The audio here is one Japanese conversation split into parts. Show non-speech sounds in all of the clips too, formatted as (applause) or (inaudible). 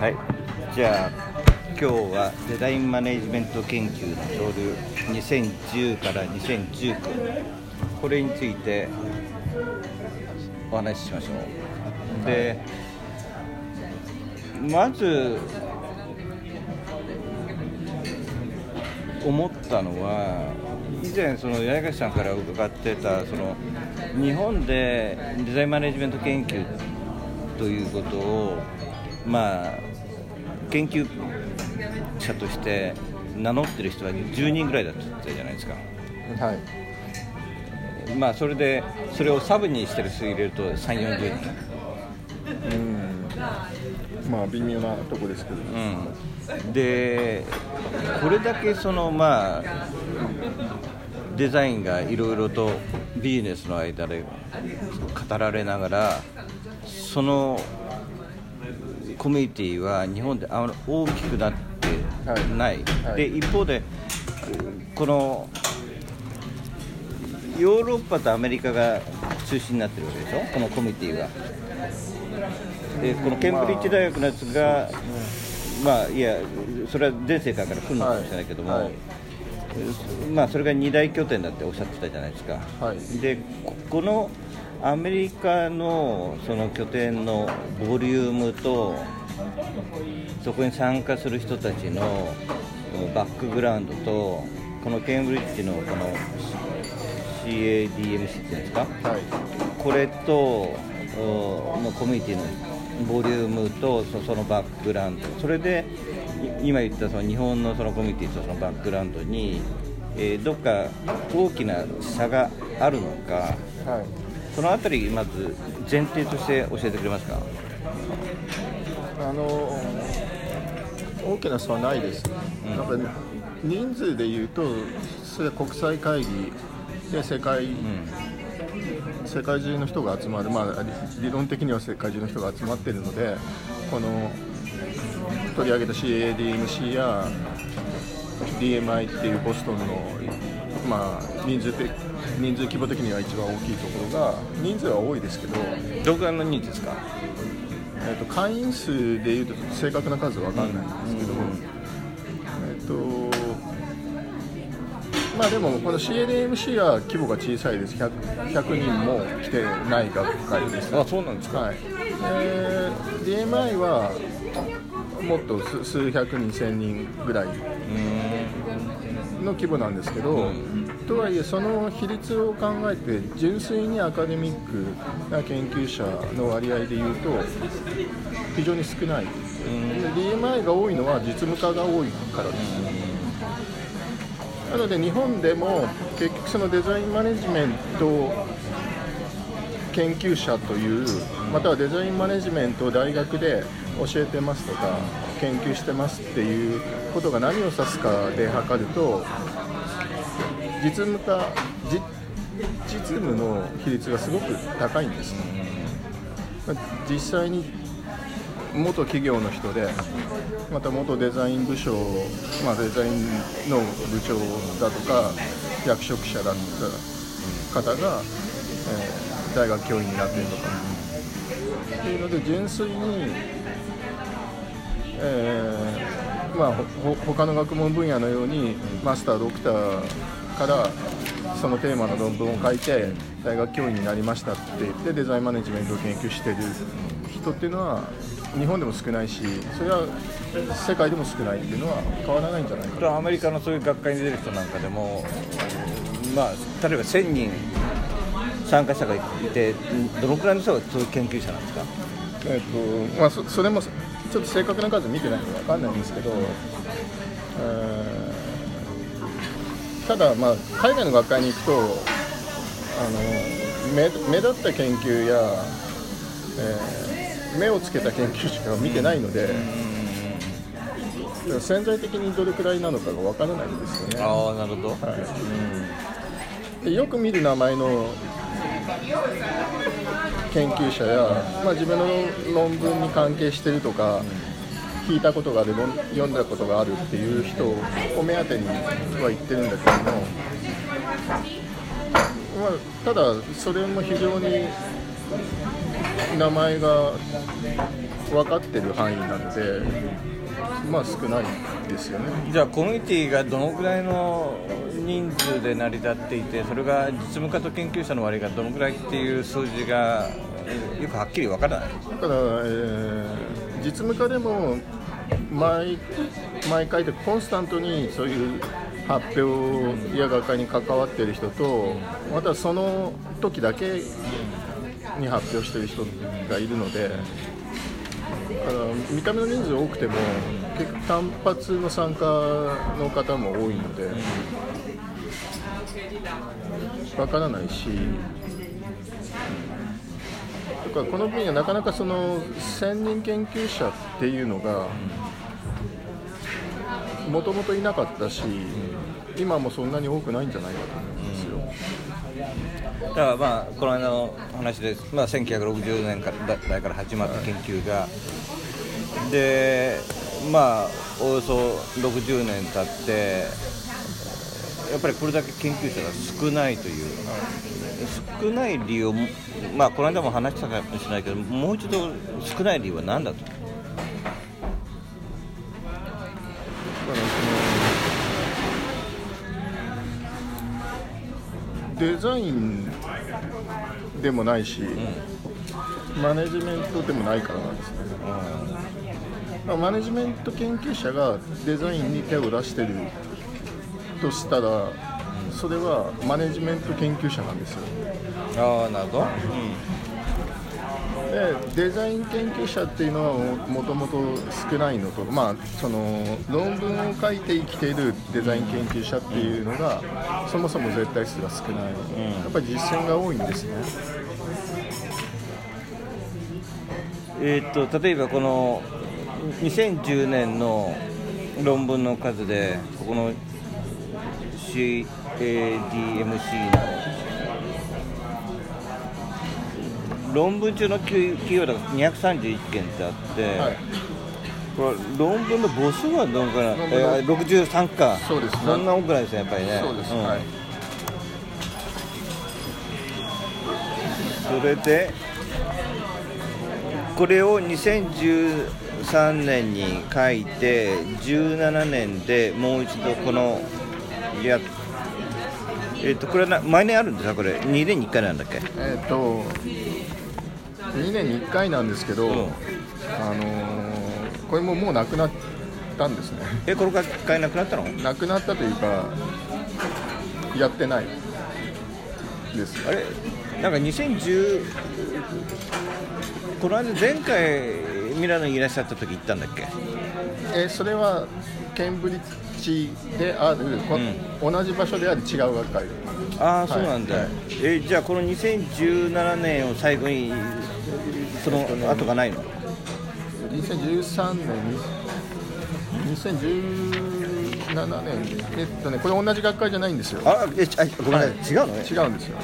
はい。じゃあ今日はデザインマネジメント研究のソウル2010から2019これについてお話ししましょう。でまず思ったのは以前その八重樫さんから伺ってたその日本でデザインマネジメント研究ということをまあ研究者として名乗ってる人は10人ぐらいだったじゃないですか。はい。まあそれでそれをサブにしてる人入れると3 4 0人うん。まあ微妙なとこですけど、うん、でこれだけそのまあデザインがいろいろとビジネスの間で語られながらそのコミュニティは日本であまり大きくなってない、はい。で一方でこのヨーロッパとアメリカが中心になってるわけでしょ？このコミュニティがでこのケンブリッジ大学のやつが、まあいやそれは全世界から来るのかもしれないけども、はい。はいまあそれが二大拠点だっておっしゃってたじゃないですか、はい。でここのアメリカのその拠点のボリュームとそこに参加する人たちのバックグラウンドとこのケンブリッジのこの CADMC っていうんですか？はい。これとおのコミュニティのボリュームとそそのバックグラウンド。それでい今言ったその日本のそのコミュニティとそのバックグラウンドに、えーどっか大きな差があるのか。はい。そのあたりまず前提として教えてくれますか？あの大きな差はないです、うん。やっぱり人数でいうとそれは国際会議で世界、世界中の人が集まる、まあ、理理論的には世界中の人が集まっているのでこの取り上げた CADMC や DMI っていうボストンの、まあ、人数的人数規模的には一番大きいところが人数は多いですけど。どの人数ですか？えっと会員数でいうと正確な数は分かんないんですけど、えっとまあでもこの CADMC は規模が小さいです。100, 100人も来てない学会です、あそうなんですか。はい。えー DMI はもっと数数百人1000人ぐらいの規模なんですけど、うんとはいえその比率を考えて純粋にアカデミックな研究者の割合でいうと非常に少ない、で DMI が多いのは実務家が多いからです、なので日本でも結局そのデザインマネジメント研究者というまたはデザインマネジメントを大学で教えてますとか研究してますっていうことが何を指すかで測ると実務家実実務の比率がすごく高いんです、まあ実際に元企業の人でまた元デザイン部署、まあ、デザインの部長だとか役職者だった方が、えー大学教員になっているとか。っていうので純粋に、えーまあ、他の学問分野のようにマスタードクターからそのテーマの論文を書いて大学教員になりましたって言ってデザインマネジメントを研究してる人っていうのは日本でも少ないしそれは世界でも少ないっていうのは変わらないんじゃないかな。アメリカのそういう学会に出る人なんかでも、まあ、例えば1000人参加者がいて、どのくらいの人がそういう研究者なんですか？えっとまあ、そそれもちょっと正確な数見てないんで分かんないんですけど、えーただ、まあ、海外の学会に行くとあの目目立った研究や、えー目をつけた研究しか見てないので、潜在的にどれくらいなのかが分からないんですよね。ああなるほど、はい。でよく見る名前の研究者や、まあ、自分の論文に関係してるとか、聞いたことがある論読んだことがあるっていう人を目当てには言ってるんだけども、まあ、ただそれも非常に名前が分かってる範囲なので、まあ少ないですよね。じゃあコミュニティがどのぐらいの人数で成り立っていてそれが実務家と研究者の割がどのぐらいっていう数字がよくはっきり分からないだから、えー、実務家でも毎毎回でコンスタントにそういう発表や学会に関わっている人とまたその時だけに発表してる人がいるのでだから見た目の人数多くても結構単発の参加の方も多いのでわからないしだかこの分野なかなかその専任研究者っていうのがもともといなかったし、今もそんなに多くないんじゃないかと思うんですよ。だからまあこの間の話で、まあ、1960年代から始まった研究が、はい、でまあおよそ60年経ってやっぱりこれだけ研究者が少ないという、少ない理由まあこの間も話したかもしれないけどもう一度少ない理由は何だと？デザインでもないし、うん、マネジメントでもないからなんですね、うん。まあ、マネジメント研究者がデザインに手を出してるとしたらそれはマネジメント研究者なんですよ。ああなるほど、うん。でデザイン研究者っていうのはもともと少ないのと、まあ、その論文を書いて生きているデザイン研究者っていうのがそもそも絶対数が少ない、やっぱり実践が多いんですね。えー、っと例えばこの2010年の論文の数でここの CADMC の。論文中のキーワードが231件ってあって、はい、これ論文の母数はどのくらい、えー、63か。そうです、ね、そんな多くないですねやっぱりね。そうです、うん、はい。それでこれを2013年に書いて17年でもう一度このやえっ、ー、とこれは毎年あるんですか？これ2年に1回なんだっけ？えっ、ー、と2年に1回なんですけど、うん、あのー、これももうなくなったんですね。えこれが1回なくなったの？なくなったというかやってない。です。あれ？なんか2010この間前回ミラノにいらっしゃった時行ったんだっけ？えそれはケンブリッジである、うん、同じ場所である違う学会。ああ、そうなんだ、はい、えじゃあこの2017年を最後にその後がないの？2013年2017年。えっとねこれ同じ学会じゃないんですよ。あえあごめんなさい、はい、違うのね？違うんですよ。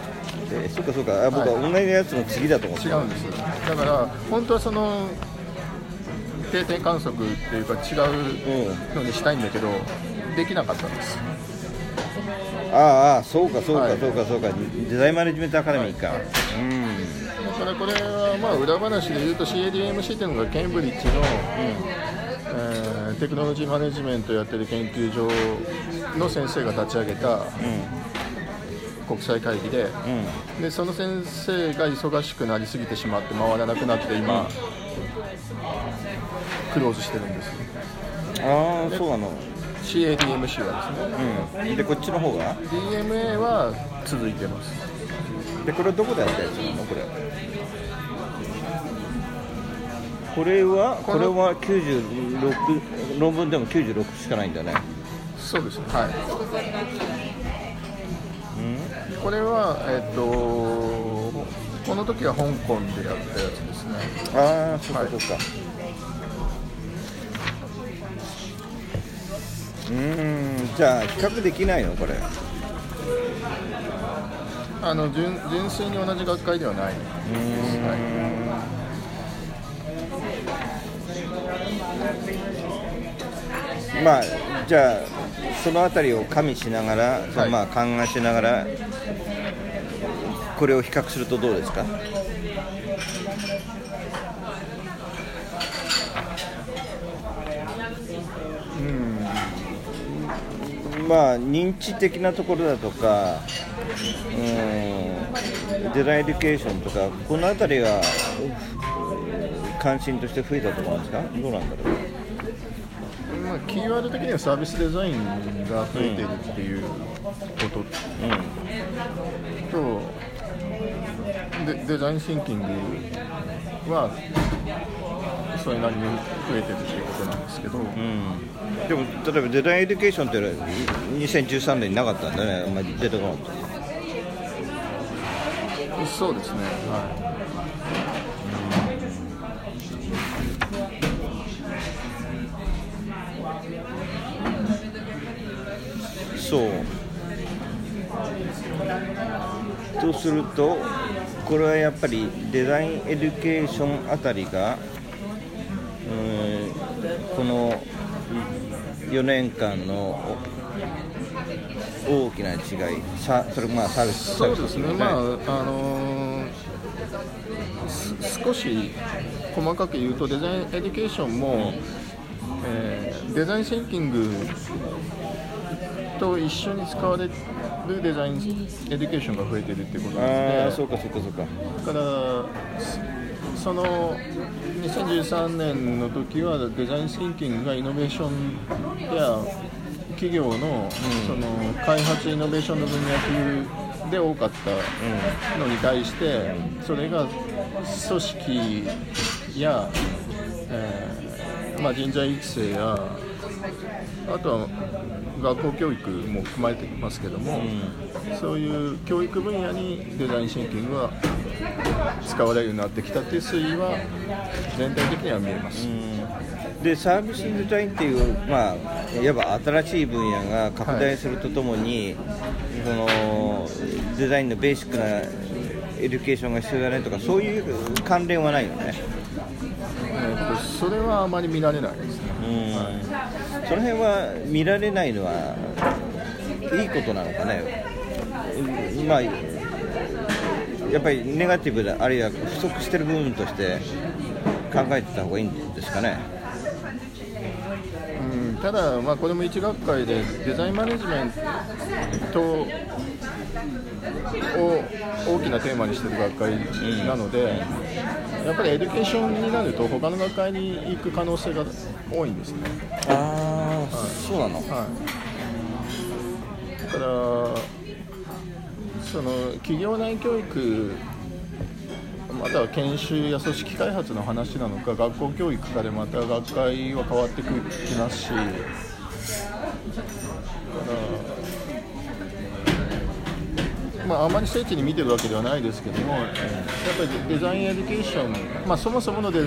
えー、そうかそうか。僕は同じやつの次だと思って、違うんですだから本当はその定点観測っていうか違うのにしたいんだけど、できなかったんです。ああそうかそうか、そうかそうか。デザインマネジメントアカデミーか、はい、うん。だからこれはまあ裏話で言うと CADMC っていうのがケンブリッジの、うん。えー、テクノロジーマネジメントやってる研究所の先生が立ち上げた、国際会議でうん、でその先生が忙しくなりすぎてしまって回らなくなって今、うん、クローズしてるんです。ああそうなの CADMC はですね、うん、でこっちの方が？DMA は続いてます。でこれどこでやったやつなの？これ。これはこれは96論文でも96しかないんだね。そうですはい。うん。これはえっ、とこの時は香港でやったやつですね。ああそうかそうか、はいうん。じゃあ比較できないのこれ。あの純純粋に同じ学会ではない。です、はい、まあじゃあその辺りを加味しながら、はい、まあ考えしながらこれを比較するとどうですか？まあ認知的なところだとかうんデザインエデュケーションとかこの辺りが関心として増えたと思うんですか？どうなんだろう？まあ、キーワード的にはサービスデザインが増えてるっていうこと。と、でデザインシンキングはそれなりに増えてるっていうことなんですけど、うん、でも例えばデザインエデュケーションって2013年になかったんだねあんまり出てこなかったそうですね。はい。そう。とするとこれはやっぱりデザインエデュケーションあたりがうんこの4年間の大きな違いさそれまあサービスそうですね、ああの少し細かく言うとデザインエデュケーションも、えーデザインシンキングと一緒に使われるデザインエデュケーションが増えてるってことなあのであそうかそうかそうか。だからそその2013年の時はデザインシンキングがイノベーションや企業の,、その開発イノベーションの文脈で多かったのに対してそれが組織や、えーまあ、人材育成やあとは学校教育も含まれてますけども、そういう教育分野にデザインシンキングが使われるようになってきたっていう推移は全体的には見えます。でサービスデザインっていう、まあ、いわば新しい分野が拡大するとともに、そのデザインのベーシックなエデュケーションが必要だねとかそういう関連はないよね、それはあまり見られないですね。その辺は見られないのはいいことなのかね、うん。まあ、やっぱりネガティブであるいは不足してる部分として考えてた方がいいんですかね？うんただ、まあ、これも一学会でデザインマネジメントを大きなテーマにしている学会なので、やっぱりエデュケーションになると他の学会に行く可能性が多いんですね。ああ、そうなの、はい、だからその企業内教育または研修や組織開発の話なのか学校教育かでまた学会は変わってきますしだから、まあ、あまり精緻に見てるわけではないですけどもやっぱりデザインエデュケーション、まあ、そもそものデ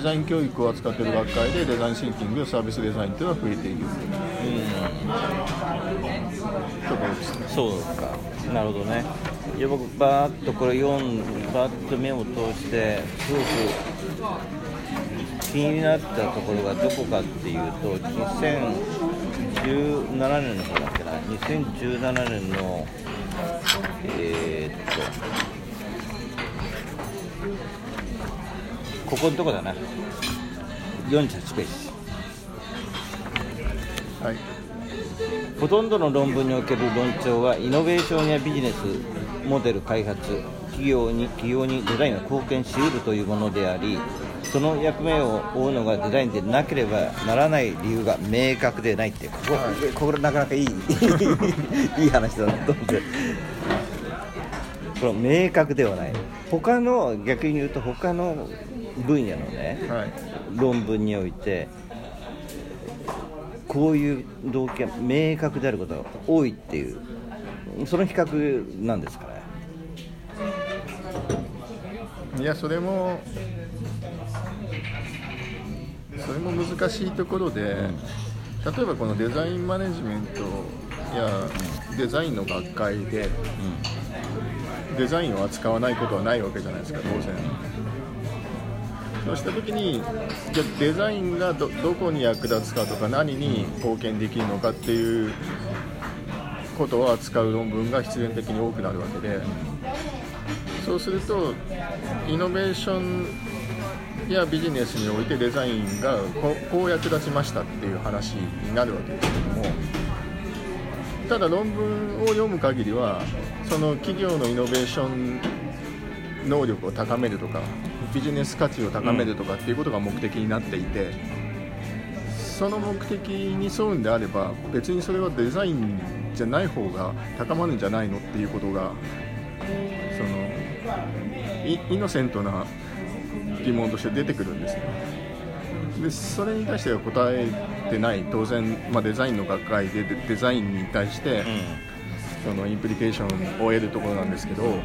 ザイン教育を扱ってる学会でデザインシンキングサービスデザインというのは増えている。ところですね。そうか、なるほどね。いや僕、バーッとこれ読んバーッと目を通して、すごく気になったところがどこかっていうと、2017年の方だっけな、2017年の、えー、っと、ここのとこだな、48ページ。はい。ほとんどの論文における論調はイノベーションやビジネスモデル開発企業に企業にデザインが貢献しうるというものでありその役目を負うのがデザインでなければならない理由が明確でないってここ,、これなかなかいい (laughs) いい話だなと思って。この明確ではない。他の逆に言うと他の分野のね、はい。論文においてこういう動機が明確であることが多いっていうその比較なんですかね。いやそれもそれも難しいところで、例えばこのデザインマネジメントやデザインの学会で、デザインを扱わないことはないわけじゃないですか当然そうした時にじゃデザインがどどこに役立つかとか何に貢献できるのかっていうことを扱う論文が必然的に多くなるわけでそうするとイノベーションやビジネスにおいてデザインがこうこう役立ちましたっていう話になるわけですけどもただ論文を読む限りはその企業のイノベーション能力を高めるとかビジネス価値を高めるとかっていうことが目的になっていて、その目的に沿うんであれば別にそれはデザインじゃない方が高まるんじゃないのっていうことがそのイイノセントな疑問として出てくるんですねでそれに対しては答えてない当然、まあ、デザインの学会でデデザインに対して、そのインプリケーションを得るところなんですけど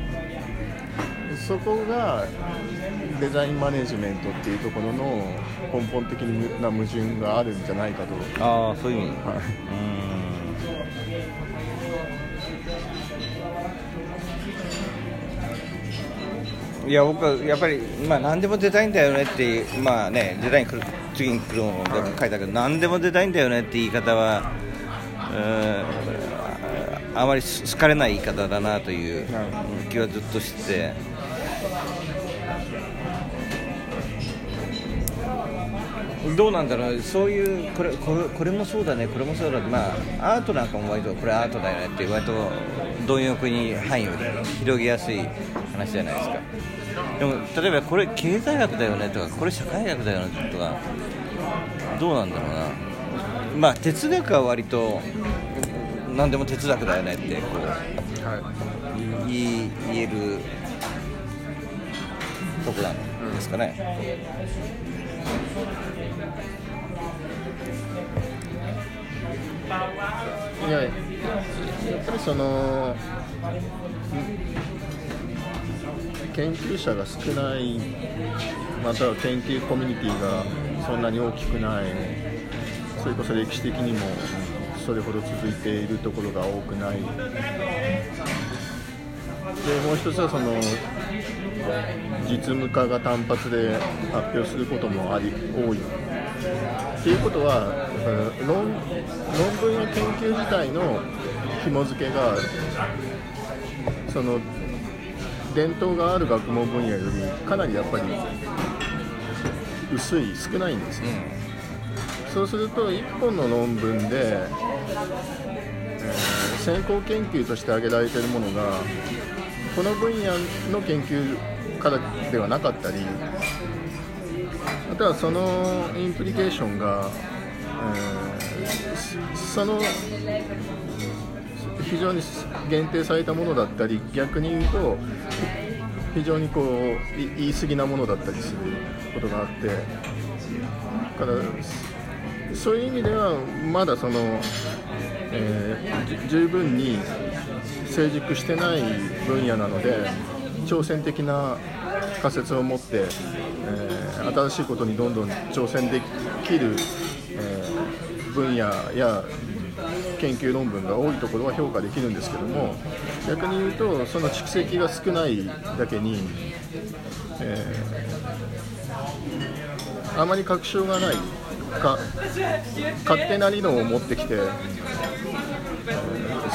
そこがデザインマネジメントっていうところの根本的な矛盾があるんじゃないかと、ああそういう意味。はい、うん。いや僕はやっぱり、まあ、何でもデザインだよねってまあねデザイン来る次に来るのでも書いたけど何でもデザインだよねって言い方はうんあまり好かれない言い方だなという気はずっとしてどうなんだろうそういうこれこれこれもそうだね。これもそうだまあアートなんかも割とこれアートだよねって割と貪欲に範囲を広げやすい話じゃないですか。でも例えばこれ経済学だよねとかこれ社会学だよねとかどうなんだろうな。まあ哲学は割と何でも哲学だよねってこうはい言えるとこなんですかね、い、いややっぱりその研究者が少ないまたは研究コミュニティがそんなに大きくない。それこそ歴史的にもそれほど続いているところが多くない。でもう一つはその実務家が単発で発表することもあり多い。っていうことは論論文や研究自体の紐付けがその伝統がある学問分野よりかなりやっぱり薄い少ないんですね、そうすると1本の論文で、えー先行研究として挙げられているものがこの分野の研究からではなかったりあとはそのインプリケーションが、えーその非常に限定されたものだったり逆に言うと非常にこう言い過ぎなものだったりすることがあってからそういう意味ではまだその、えー十分に成熟してない分野なので挑戦的な仮説を持って、えー新しいことにどんどん挑戦できる、えー分野や研究論文が多いところは評価できるんですけども逆に言うとその蓄積が少ないだけに、えーあまり確証がないか勝手な理論を持ってきて、えー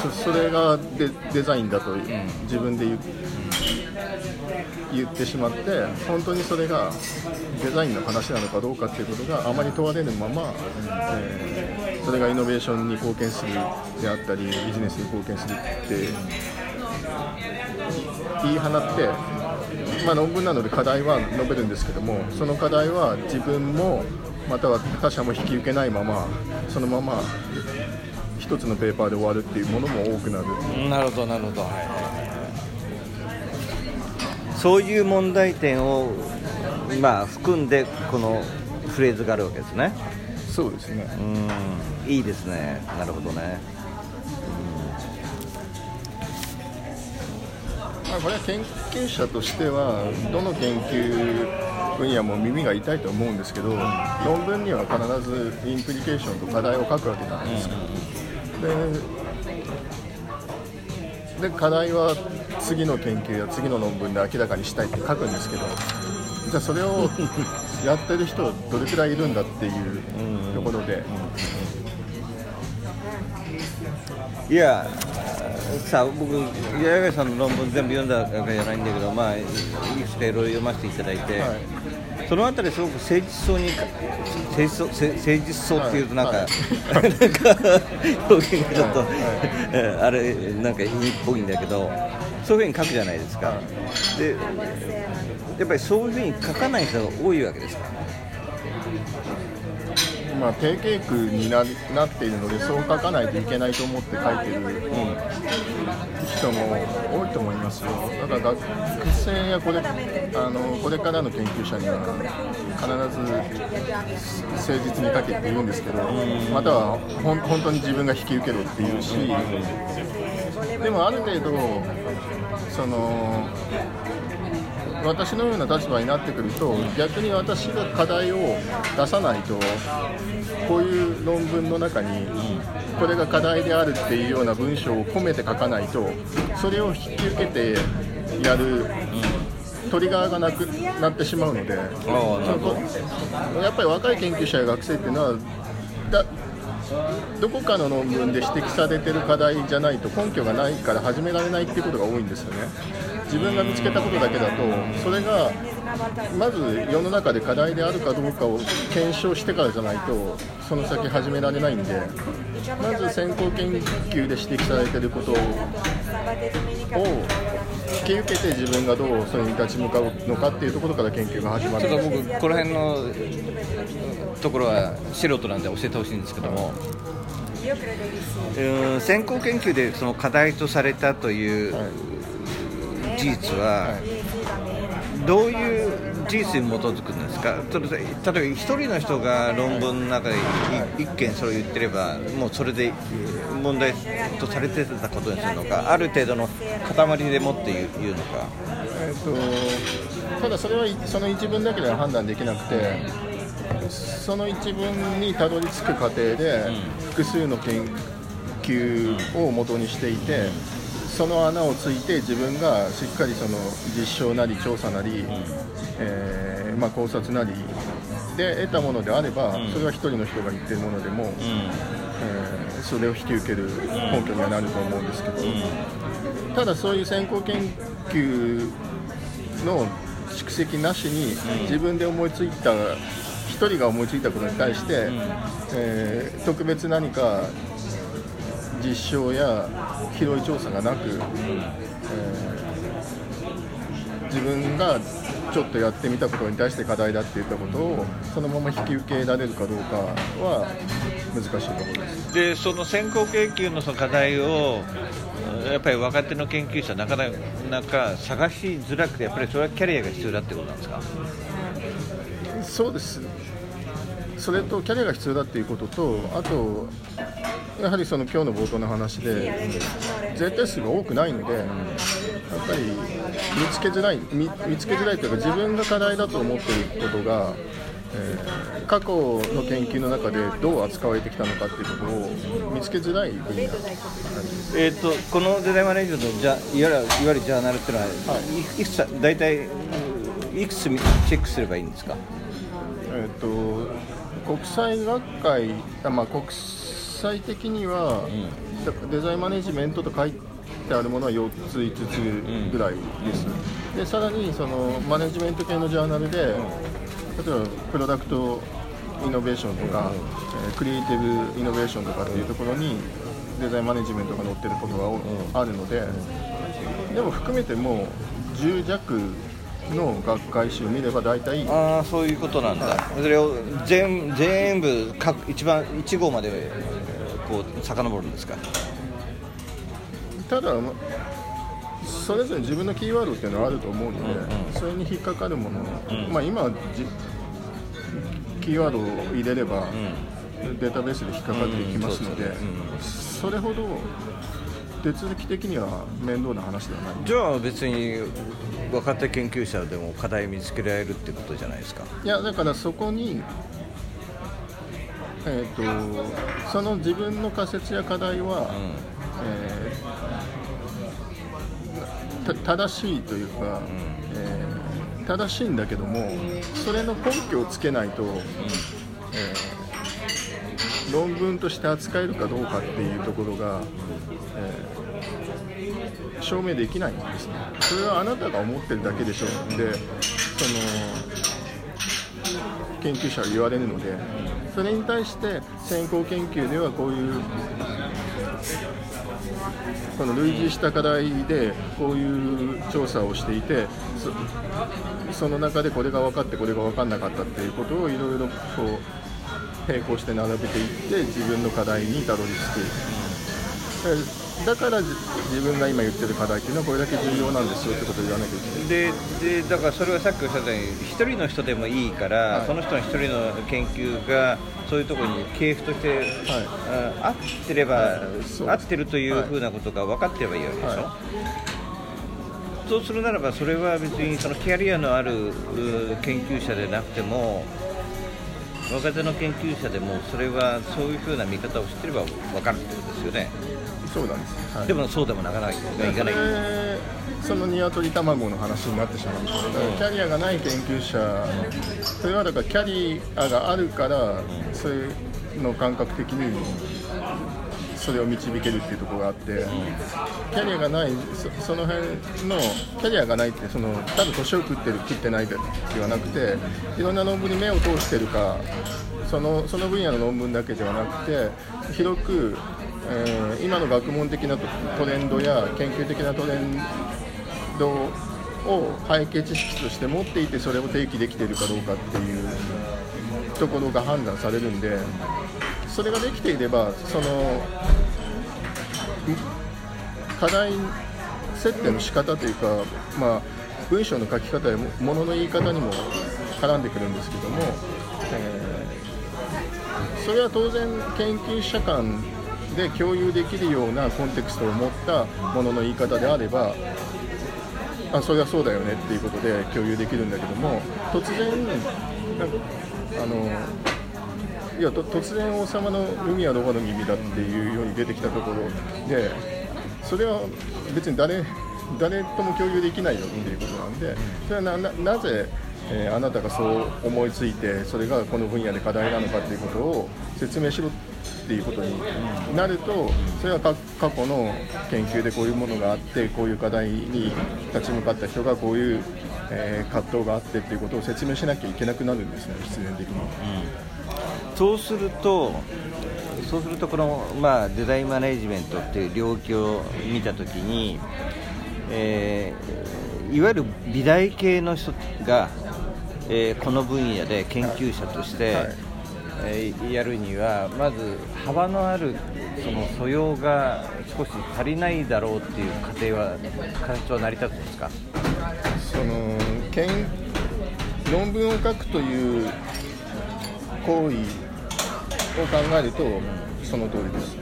そそれがデデザインだと自分で言う言ってしまって本当にそれがデザインの話なのかどうかっていうことがあまり問われぬまま、えーそれがイノベーションに貢献するであったりビジネスに貢献するって言い放って、まあ、論文なので課題は述べるんですけどもその課題は自分もまたは他者も引き受けないままそのまま一つのペーパーで終わるっていうものも多くなる。なるほどなるほど、そういう問題点を、まあ、含んでこのフレーズがあるわけですね。そうですね。うん。いいですね。なるほどねまあ、これは研究者としてはどの研究分野も耳が痛いと思うんですけど論文には必ずインプリケーションと課題を書くわけじゃないですか。でで課題は次の研究や次の論文で明らかにしたいって書くんですけどじゃあそれをやってる人どれくらいいるんだっていうところで、いやさあ僕八重さんの論文全部読んだわけじゃないんだけどまあいくつかいろいろ読ませていただいて、はい。そそのあたりすごく誠実そうに誠実そう誠実そうっていうとなんか、はい。なんか表現がちょっと、あれなんか意味っぽいんだけどそういうふうに書くじゃないですか、はでやっぱりそういうふうに書かない人が多いわけですかまあ、定型句にななっているのでそう書かないといけないと思って書いてる人も多いと思いますよ。だから学生やこれあのこれからの研究者には必ず誠実に書けって言うんですけどまたはほん本当に自分が引き受けろって言うしでもある程度その私のような立場になってくると逆に私が課題を出さないとこういう論文の中にこれが課題であるっていうような文章を込めて書かないとそれを引き受けてやるトリガーがなくなってしまうのでやっぱり若い研究者や学生っていうのはだどこかの論文で指摘されてる課題じゃないと根拠がないから始められないっていうことが多いんですよね。自分が見つけたことだけだとそれがまず世の中で課題であるかどうかを検証してからじゃないとその先始められないんでまず先行研究で指摘されてることを引き受けて自分がどうそれに立ち向かうのかっていうところから研究が始まる。ちょっと僕この辺のところは素人なんで教えてほしいんですけども、うん先行研究でその課題とされたというはい。事実はどういう事実に基づくんですか例えば例えば一人の人が論文の中でい一件それを言ってればもうそれで問題とされてたことにするのかある程度の塊でもって言うのか。えー、とただそれはその一文だけでは判断できなくてその一文にたどり着く過程で複数の研究を元にしていてその穴をついて自分がしっかりその実証なり調査なり、えーまあ、考察なりで得たものであればそれは一人の人が言ってるものでも、えーそれを引き受ける根拠にはなると思うんですけど。ただそういう先行研究の蓄積なしに自分で思いついた一人が思いついたことに対して、えー特別何か実証や広い調査がなく、えー自分がちょっとやってみたことに対して課題だって言ったことをそのまま引き受けられるかどうかは難しいところです。でその先行研究のその課題をやっぱり若手の研究者なかなか探しづらくてやっぱりそれはキャリアが必要だってことなんですか？そうですそれとキャリアが必要だっていうこととあとやはりその今日の冒頭の話で絶対数が多くないのでやっぱり見つけづらい見見つけづらいというか自分が課題だと思っていることが、えー過去の研究の中でどう扱われてきたのかっていうことを見つけづらい分野えー、とこのデザインマネージメントのじゃいわゆるいわゆるジャーナルっていうのは、はいい、いくつさ大体いくつチェックすればいいんですか？えっと国際学会あ、まあ、国際的には、デザインマネジメントと書いてあるものは4つ5つぐらいです、でさらにそのマネジメント系のジャーナルで、例えばプロダクトイノベーションとか、えークリエイティブイノベーションとかっていうところにデザインマネジメントが載ってることがおあるので、でも含めても10弱の学会誌を見れば大体ああそういうことなんだ、それを全全部各一番1号までえーこう遡るんですか？ただまそれぞれ自分のキーワードっていうのはあると思うので、それに引っかかるもの、まあ、今キーワードを入れれば、データベースで引っかかっていきますので、それほど手続き的には面倒な話ではない。じゃあ別に若手研究者でも課題見つけられるってことじゃないですか。いやだからそこに、えー、とその自分の仮説や課題は、えーた正しいというか、えー正しいんだけどもそれの根拠をつけないと、えー論文として扱えるかどうかっていうところが、えー証明できないんですねそれはあなたが思ってるだけでしょでその研究者は言われるのでそれに対して先行研究ではこういうこの類似した課題でこういう調査をしていてそその中でこれが分かってこれが分かんなかったっていうことをいろいろこう並行して並べていって自分の課題にたどり着く。だから自分が今言ってる課題っていうのはこれだけ重要なんですよってことを言わなきゃいけない。ででだからそれはさっきおっしゃったように一人の人でもいいから、はい、その人の一人の研究がそういうところに系譜として、はい、合ってれば、合ってるというふうなことが分かってればいいわけでしょ、はい、そうするならばそれは別にそのキャリアのある研究者でなくても若手の研究者でもそれはそういうふうな見方を知ってれば分かるってことですよね。そうなんです、はい、でもそうでもなかなかいかない。その鶏卵の話になってしまうんですけど、キャリアがない研究者それはだからキャリアがあるから、そういうの感覚的にそれを導けるっていうところがあって、キャリアがないそその辺のキャリアがないってそのただ年を食ってる食ってないではなくていろんな論文に目を通してるかそのその分野の論文だけではなくて広くえー、今の学問的なトレンドや研究的なトレンドを背景知識として持っていてそれを提起できているかどうかっていうところが判断されるんでそれができていればその課題設定の仕方というか、まあ、文章の書き方やものの言い方にも絡んでくるんですけども、えー、それは当然研究者間で共有できるようなコンテクストを持ったものの言い方であればあそれはそうだよねっていうことで共有できるんだけども突然あのいや突然王様の海はどこの耳だっていうように出てきたところでそれは別に誰誰とも共有できないよっていうことなんでそれはななぜ、えー、あなたがそう思いついてそれがこの分野で課題なのかっていうことを説明しろっていうことになるとそれは過去の研究でこういうものがあってこういう課題に立ち向かった人がこういう、えー、葛藤があってっていうことを説明しなきゃいけなくなるんですね必然的に、うん、そうするとそうするとこの、まあ、デザインマネジメントっていう領域を見たときに、えー、いわゆる美大系の人が、えー、この分野で研究者として、はいはいえやるにはまず幅のあるその素養が少し足りないだろうっていう過程は開発は成り立つんですか？その研論文を書くという行為を考えるとその通りです、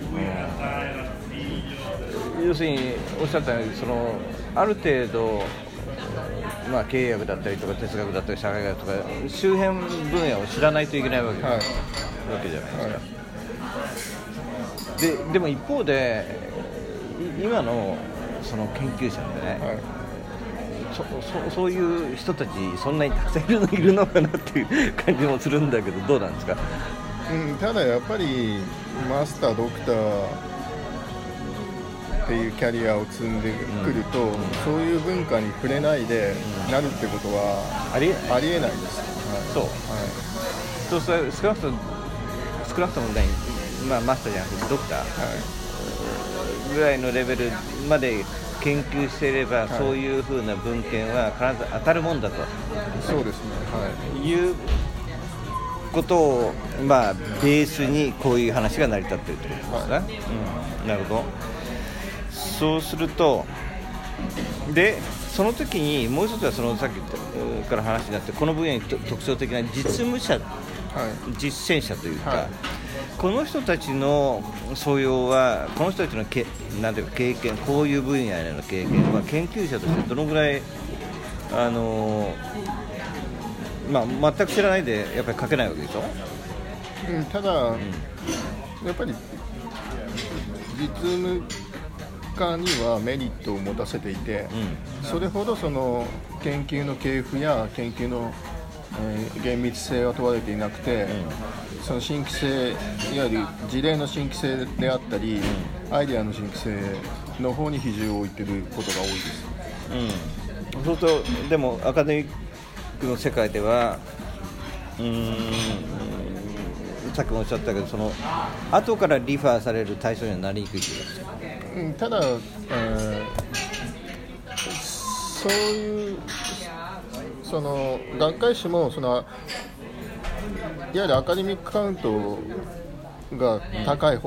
うん、要するにおっしゃったようにそのある程度まあ、経営学だったりとか哲学だったり社会学とか周辺分野を知らないといけないわけ,、はい、わけじゃないですか、はい、ででも一方で今のその研究者ってね、はい。そそそういう人たちそんなにたくさんいるのいるのかなっていう感じもするんだけどどうなんですか、うん、ただやっぱりマスタードクターっていうキャリアを積んでくると、うん、そういう文化に触れないでなるってことはありありえないです、はい、そう、はい、そう。する少なくとも少なくともね、まあ、マスターじゃなくてドクター、はい、ぐらいのレベルまで研究していれば、はい、そういうふうな文献は必ず当たるもんだと。そうですね、はい、いうことを、まあ、ベースにこういう話が成り立っているということですね、はい。うん、なるほどそうするとでその時にもう一つはそのさっきから話になってこの分野に特徴的な実務者、はい、実践者というか、はい、この人たちの素養はこの人たちのけなんていうか経験こういう分野への経験は研究者としてどのぐらいあのまあ、全く知らないでやっぱり書けないわけでしょ、うん、ただ、うん、やっぱり実務家にはメリットを持たせていて、うん、それほどその研究の系譜や研究の、えー、厳密性は問われていなくて、うん、その新規性いわゆる事例の新規性であったり、うん、アイデアの新規性の方に比重を置いていることが多いです、うん、そうするとでもアカデミックの世界ではうんさっきもおっしゃったけどその後からリファーされる対象にはなりにくいというか、うん、ただ、えー、そういうその学会誌もそのいわゆるアカデミックカウントが高い、うん。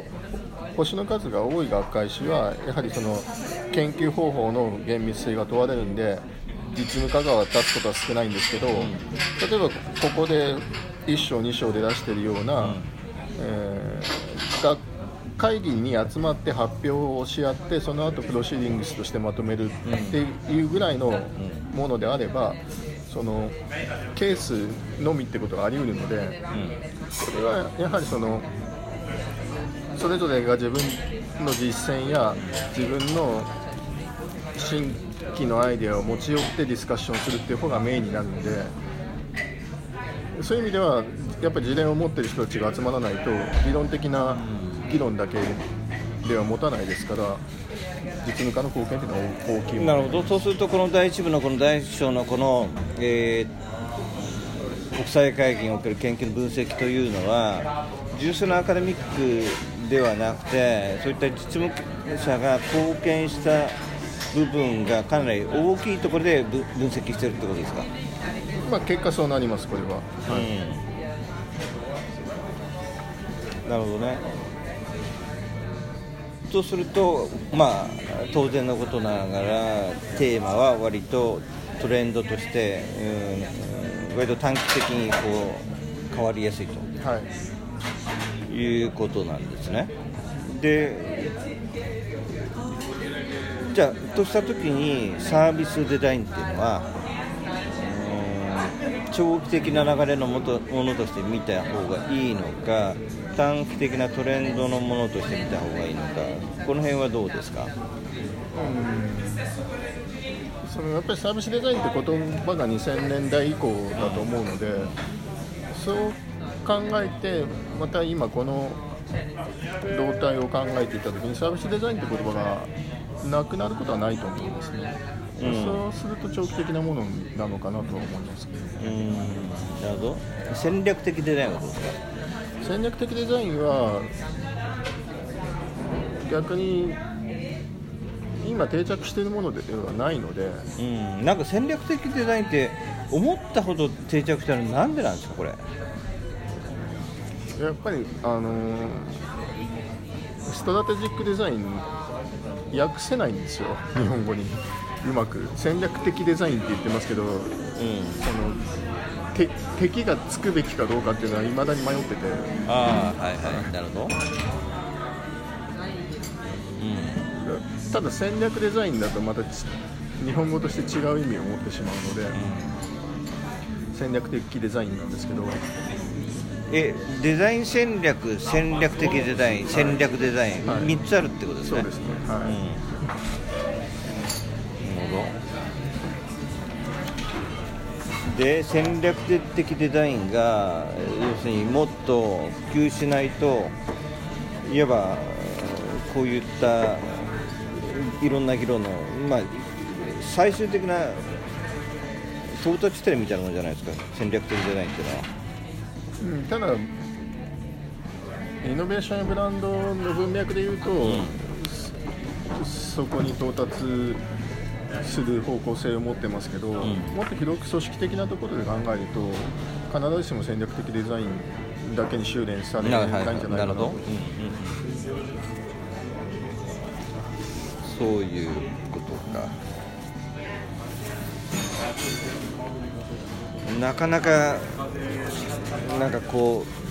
星の数が多い学会誌はやはりその研究方法の厳密性が問われるんで実務家が立つことは少ないんですけど、例えばここで1章2章で出しているような、えー、学会議に集まって発表をし合ってその後プロシーディングスとしてまとめるっていうぐらいのものであればそのケースのみってことがあり得るので、それはやはりそのそれぞれが自分の実践や自分の新規のアイデアを持ち寄ってディスカッションするっていう方がメインになるのでそういう意味ではやっぱり事例を持ってる人たちが集まらないと理論的な議論だけでは持たないですから実務家の貢献というのは大きいなるほど。そうするとこの第一部のこの第一章のこの、えー、国際会議における研究の分析というのは純粋なアカデミックではなくてそういった実務者が貢献した部分がかなり大きいところで分析しているということですか、まあ、結果そうなりますこれは、はい、うん、なるほどねとするとまあ当然のことながらテーマは割とトレンドとして、うん、割と短期的にこう変わりやすいと、はい、いうことなんですね。でじゃあとした時にサービスデザインっていうのは長期的な流れのもものとして見た方がいいのか短期的なトレンドのものとして見た方がいいのかこの辺はどうですか？うん。そのやっぱりサービスデザインって言葉が2000年代以降だと思うのでそう考えてまた今この動態を考えていた時にサービスデザインって言葉がなくなることはないと思いますね、うん、そうすると長期的なものなのかなとは思いますけど、うん、なるほど。戦略的デザインはどうですか？戦略的デザインは逆に今定着しているものではないので、うん、なんか戦略的デザインって思ったほど定着したのなんでなんですかこれ？やっぱりあのー、ストラテジックデザイン訳せないんですよ日本語にうまく戦略的デザインって言ってますけど、うん、その敵がつくべきかどうかっていうのはいまだに迷ってて。ああはいはい。なるほど、うん、ただ戦略デザインだとまた日本語として違う意味を持ってしまうので、うん、戦略的デザインなんですけど。えデザイン戦略戦略的デザイン、戦略デザイン、はい、3つあるってことですね。そうですね。はい、うん、で戦略的デザインが要するにもっと普及しないといわばこういったいろんな議論の、まあ、最終的な到達点みたいなものじゃないですか戦略的デザインっていうのは。うん、ただイノベーションやブランドの文脈でいうと、うん、そこに到達する方向性を持ってますけど、うん、もっと広く組織的なところで考えると必ずしも戦略的デザインだけに修練されないんじゃないかなと。そういうことか。なかなかなんかこう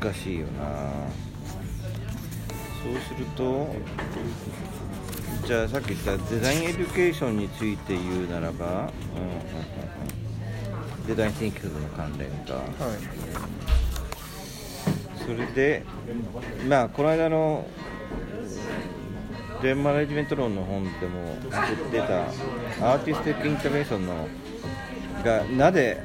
難しいよな。そうするとじゃあさっき言ったデザインエデュケーションについて言うならば、うんうんうん、デザインシンキングの関連か、はい、それでまあこの間のデンマネジメント論の本でも出たアーティスティックインターベンションのがなぜ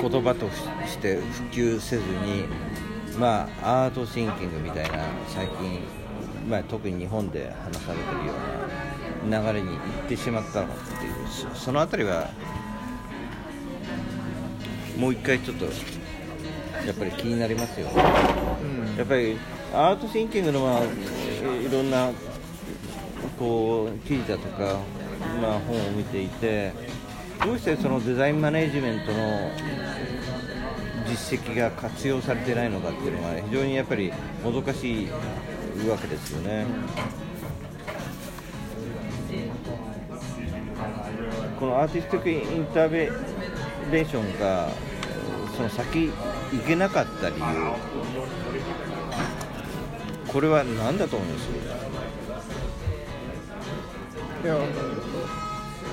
言葉として普及せずにまあアートシンキングみたいな最近まあ、特に日本で話されてるような流れに行ってしまったのっていうその辺りはもう一回ちょっとやっぱり気になりますよね、やっぱりアートシンキングの、まあ、いろんなこう記事だとか、まあ、本を見ていてどうしてそのデザインマネジメントの実績が活用されてないのかっていうのが非常にやっぱりもどかしいわけですよね。このアーティスティックインターベンションがその先行けなかった理由これは何だと思います？い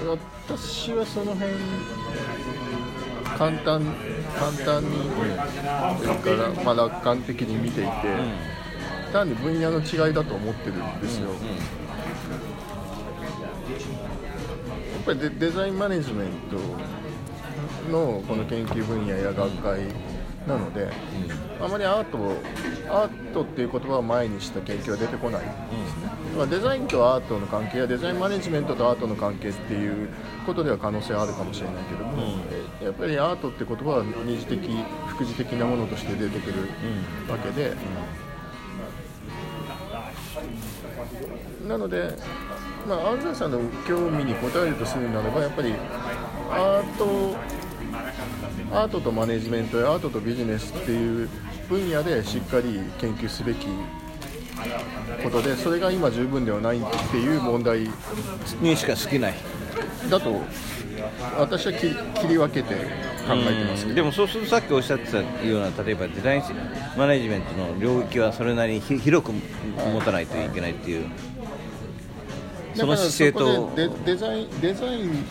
私はその辺簡単簡単にそれから、まあ、楽観的に見ていて、単に分野の違いだと思ってるんですよ、やっぱりデデザインマネジメントのこの研究分野や学会なので、あまりアートをアートっていう言葉を前にした研究は出てこないんですね、まあデザインとアートの関係やデザインマネジメントとアートの関係っていうことでは可能性はあるかもしれないけども、えやっぱりアートって言葉は二次的副次的なものとして出てくるわけで、なので、まあ、安西さんの興味に応えるとするならばやっぱりアートアートとマネジメントやアートとビジネスっていう分野でしっかり研究すべきことでそれが今十分ではないっていう問題にしか好きない。だと私は切り分けて考えてますでもそうするとさっきおっしゃってたような例えばデザインマネジメントの領域はそれなりに広く持たないといけないっていう。その姿勢とデザインデザイン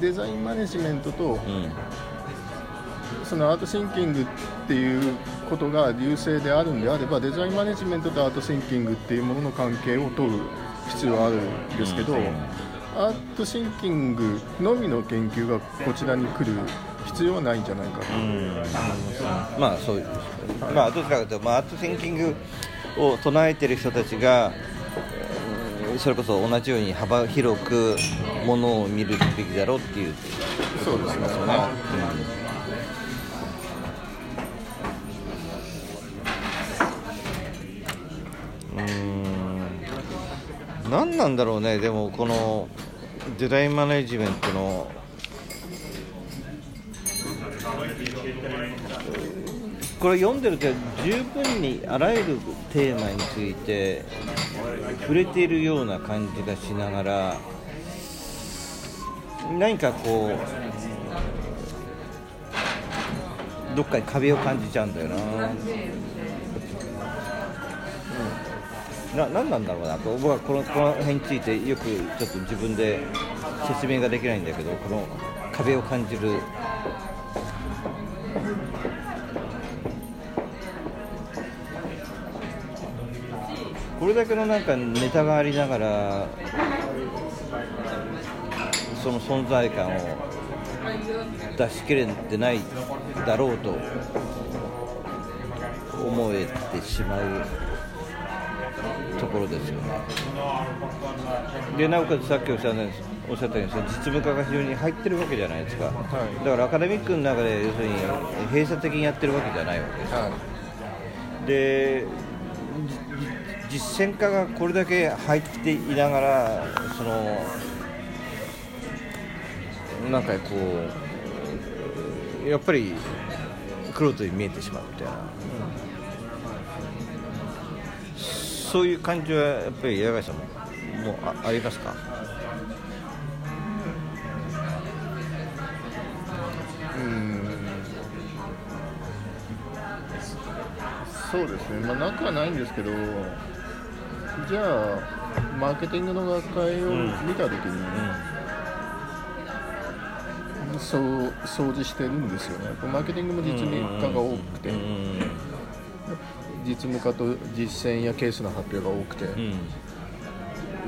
デザインマネジメントとうんそのアートシンキングっていうことが優勢であるんであればデザインマネジメントとアートシンキングっていうものの関係を取る必要はあるんですけど、うん。アートシンキングのみの研究がこちらに来る必要はないんじゃないかと思います。まあそういう、まあどちらかというと、まあ、アートシンキングを唱えてる人たちがうんそれこそ同じように幅広くものを見るべきだろうっていう。そうですね。何なんだろうねでもこのデザインマネジメントのこれ読んでると十分にあらゆるテーマについて触れているような感じがしながら何かこうどっかに壁を感じちゃうんだよな。な何なんだろうなと。僕はこのこの辺についてよくちょっと自分で説明ができないんだけどこの壁を感じる。これだけのなんかネタがありながらその存在感を出し切れてないだろうと思えてしまう。ころですよね。でなおかつさっきおっしゃったおっしゃったように実務家が非常に入ってるわけじゃないですか、い。だからアカデミックの中で要するに閉鎖的にやってるわけじゃないわけです。よはい。でじ実践家がこれだけ入っていながらそのなんかこうやっぱり黒とに見えてしまうみたいな、そういう感じはやっぱり八貝さんももうあありますか？うん。そうですね、まあ、なくはないんですけど、じゃあ、マーケティングの学会を見たときに、そう掃除してるんですよね、マーケティングも実務家が多くて、実務家と実践やケースの発表が多くて、うん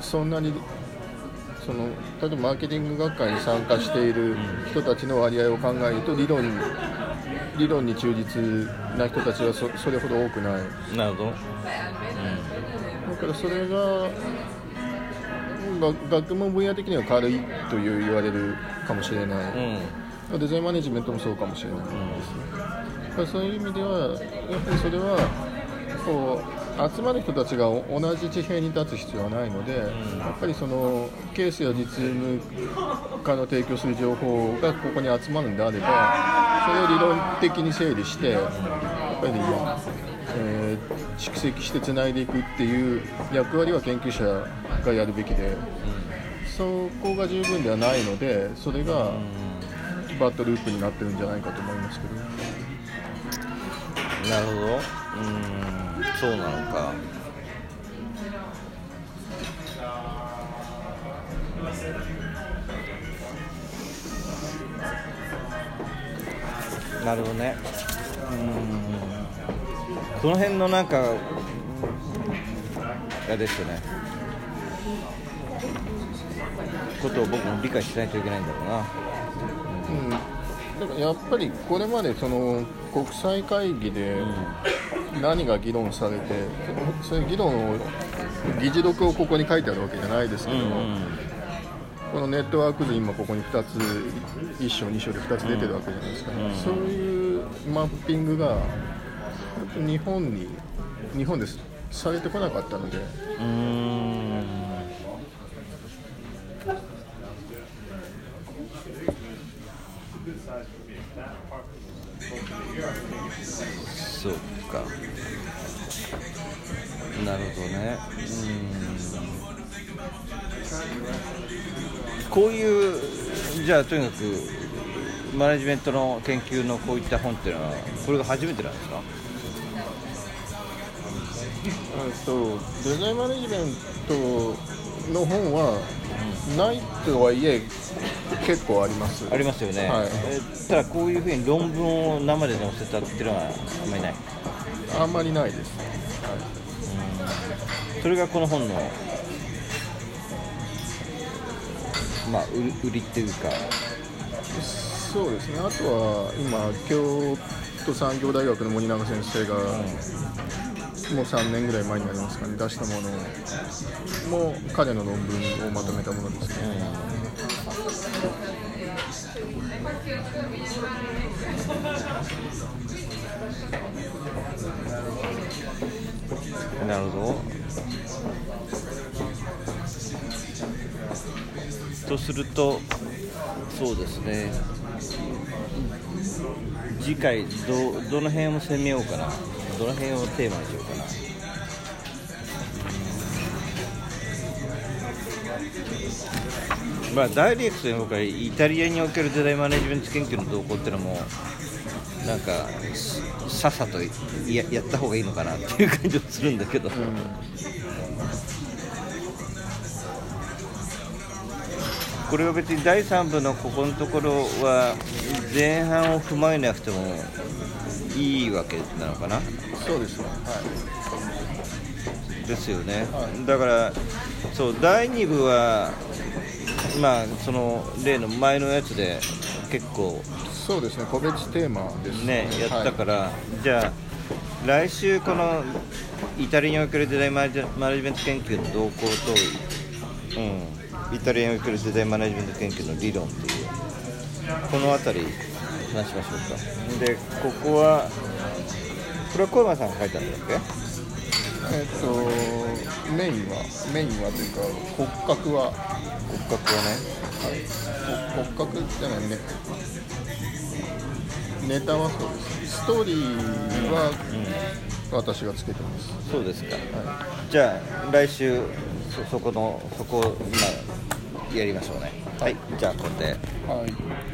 そんなにその例えばマーケティング学会に参加している人たちの割合を考えると理論に理論に忠実な人たちはそそれほど多くない。なるほど、だからそれがが学問分野的には軽いという言われるかもしれない、うん、デザインマネジメントもそうかもしれないですね、だからそういう意味ではやっぱりそれはこう集まる人たちがお同じ地平に立つ必要はないので、やっぱりそのケースや実務家の提供する情報がここに集まるんであればそれを理論的に整理してやっぱり、えー蓄積してつないでいくっていう役割は研究者がやるべきで、そこが十分ではないのでそれがバッドループになってるんじゃないかと思いますけど。なるほど。うんそうなのか。なるほどね。うん。その辺のなんかあれですよね。ことを僕も理解しないといけないんだろうな。うん、だからやっぱりこれまでその国際会議で何が議論されて、そういう議論を議事録をここに書いてあるわけじゃないですけども、このネットワーク図今ここに2つ1章2章で2つ出てるわけじゃないですか、そういうマッピングが日本に日本ですされてこなかったのでうーんそうか。なるほどね。うん。こういうじゃあとにかくマネジメントの研究のこういった本っていうのはこれが初めてなんですか？とデザインマネジメントの本はないとはいえ結構あります。ありますよね、はい。えーただこういうふうに論文を生で載せたっていうのはあんまりない？あんまりないです、それがこの本のまあ売りっていうか。そうですね。あとは今京都産業大学の森永先生が、もう3年ぐらい前になりますかね。出したものも彼の論文をまとめたものですね、なるほど。とするとそうですね。次回どどの辺を攻めようかな。どの辺をテーマにしようかな。まあダイレクトに僕はイタリアにおけるデザインマネジメント研究の動向っていうのもなんかさっさとややった方がいいのかなっていう感じもするんだけど、これは別に第3部のここのところは前半を踏まえなくてもいいわけなのかな。そうですね。はですよね、はだからそう第2部はまあその例の前のやつで結構いそうですね個別テーマです。ねやったからら、じゃあ来週このイタリアにおけるデザインマネジマネジメント研究の動向と、うん、イタリアにおけるデザインマネジメント研究の理論っていうこの辺り話しましょうか。でここはこれは小山さんが書いたんだっけ？えっとメインはメインはというか骨格は骨格はね骨骨格じゃないねネタはそうです。ストーリーは私がつけてます、そうですか。はじゃあ来週そそこのそこをまあやりましょうね。はい、じゃあこれで。い、はい